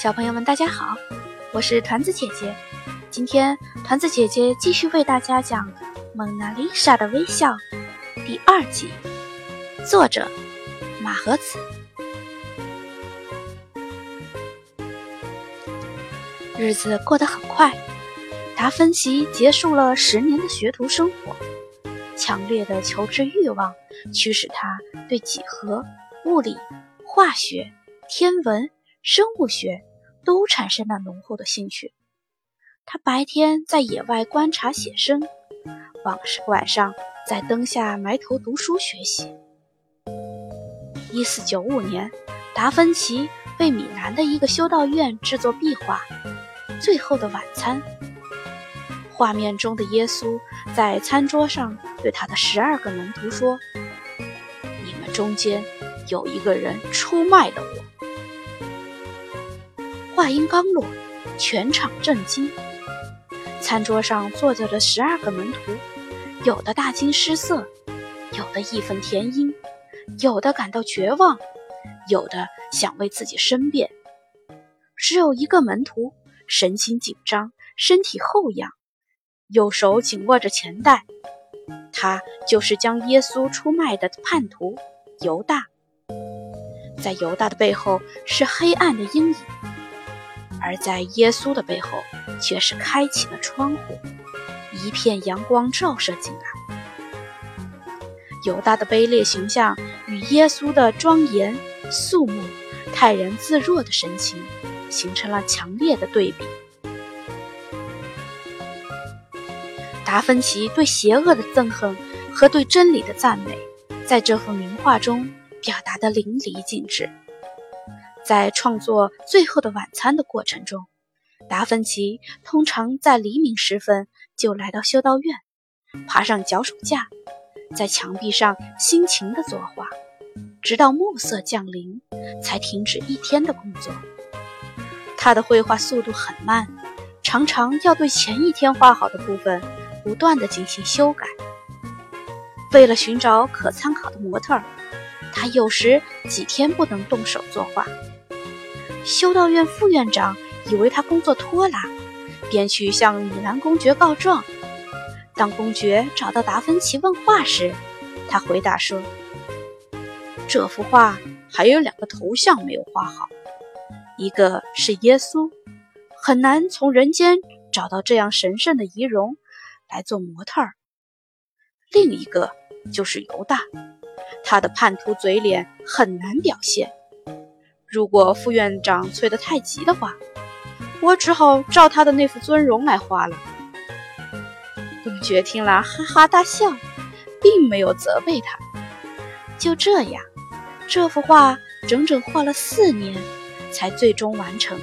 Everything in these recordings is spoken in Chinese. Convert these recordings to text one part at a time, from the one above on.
小朋友们，大家好，我是团子姐姐。今天团子姐姐继续为大家讲《蒙娜丽莎的微笑》第二集，作者马和子。日子过得很快，达芬奇结束了十年的学徒生活，强烈的求知欲望驱使他对几何、物理、化学、天文。生物学都产生了浓厚的兴趣。他白天在野外观察写生，晚晚上在灯下埋头读书学习。一四九五年，达芬奇为米兰的一个修道院制作壁画《最后的晚餐》。画面中的耶稣在餐桌上对他的十二个门徒说：“你们中间有一个人出卖了我。”话音刚落，全场震惊。餐桌上坐着的十二个门徒，有的大惊失色，有的义愤填膺，有的感到绝望，有的想为自己申辩。只有一个门徒神情紧张，身体后仰，右手紧握着钱袋。他就是将耶稣出卖的叛徒犹大。在犹大的背后是黑暗的阴影。而在耶稣的背后，却是开启了窗户，一片阳光照射进来。犹大的卑劣形象与耶稣的庄严肃穆、泰然自若的神情，形成了强烈的对比。达芬奇对邪恶的憎恨和对真理的赞美，在这幅名画中表达得淋漓尽致。在创作《最后的晚餐》的过程中，达芬奇通常在黎明时分就来到修道院，爬上脚手架，在墙壁上辛勤地作画，直到暮色降临才停止一天的工作。他的绘画速度很慢，常常要对前一天画好的部分不断地进行修改。为了寻找可参考的模特，他有时几天不能动手作画。修道院副院长以为他工作拖拉，便去向米兰公爵告状。当公爵找到达芬奇问话时，他回答说：“这幅画还有两个头像没有画好，一个是耶稣，很难从人间找到这样神圣的仪容来做模特儿；另一个就是犹大，他的叛徒嘴脸很难表现。”如果副院长催得太急的话，我只好照他的那副尊容来画了。公爵听了哈哈大笑，并没有责备他。就这样，这幅画整整画了四年，才最终完成。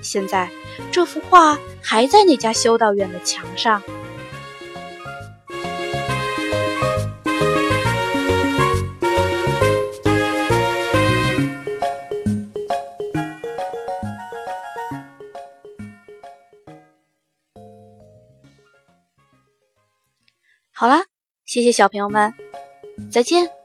现在，这幅画还在那家修道院的墙上。好啦，谢谢小朋友们，再见。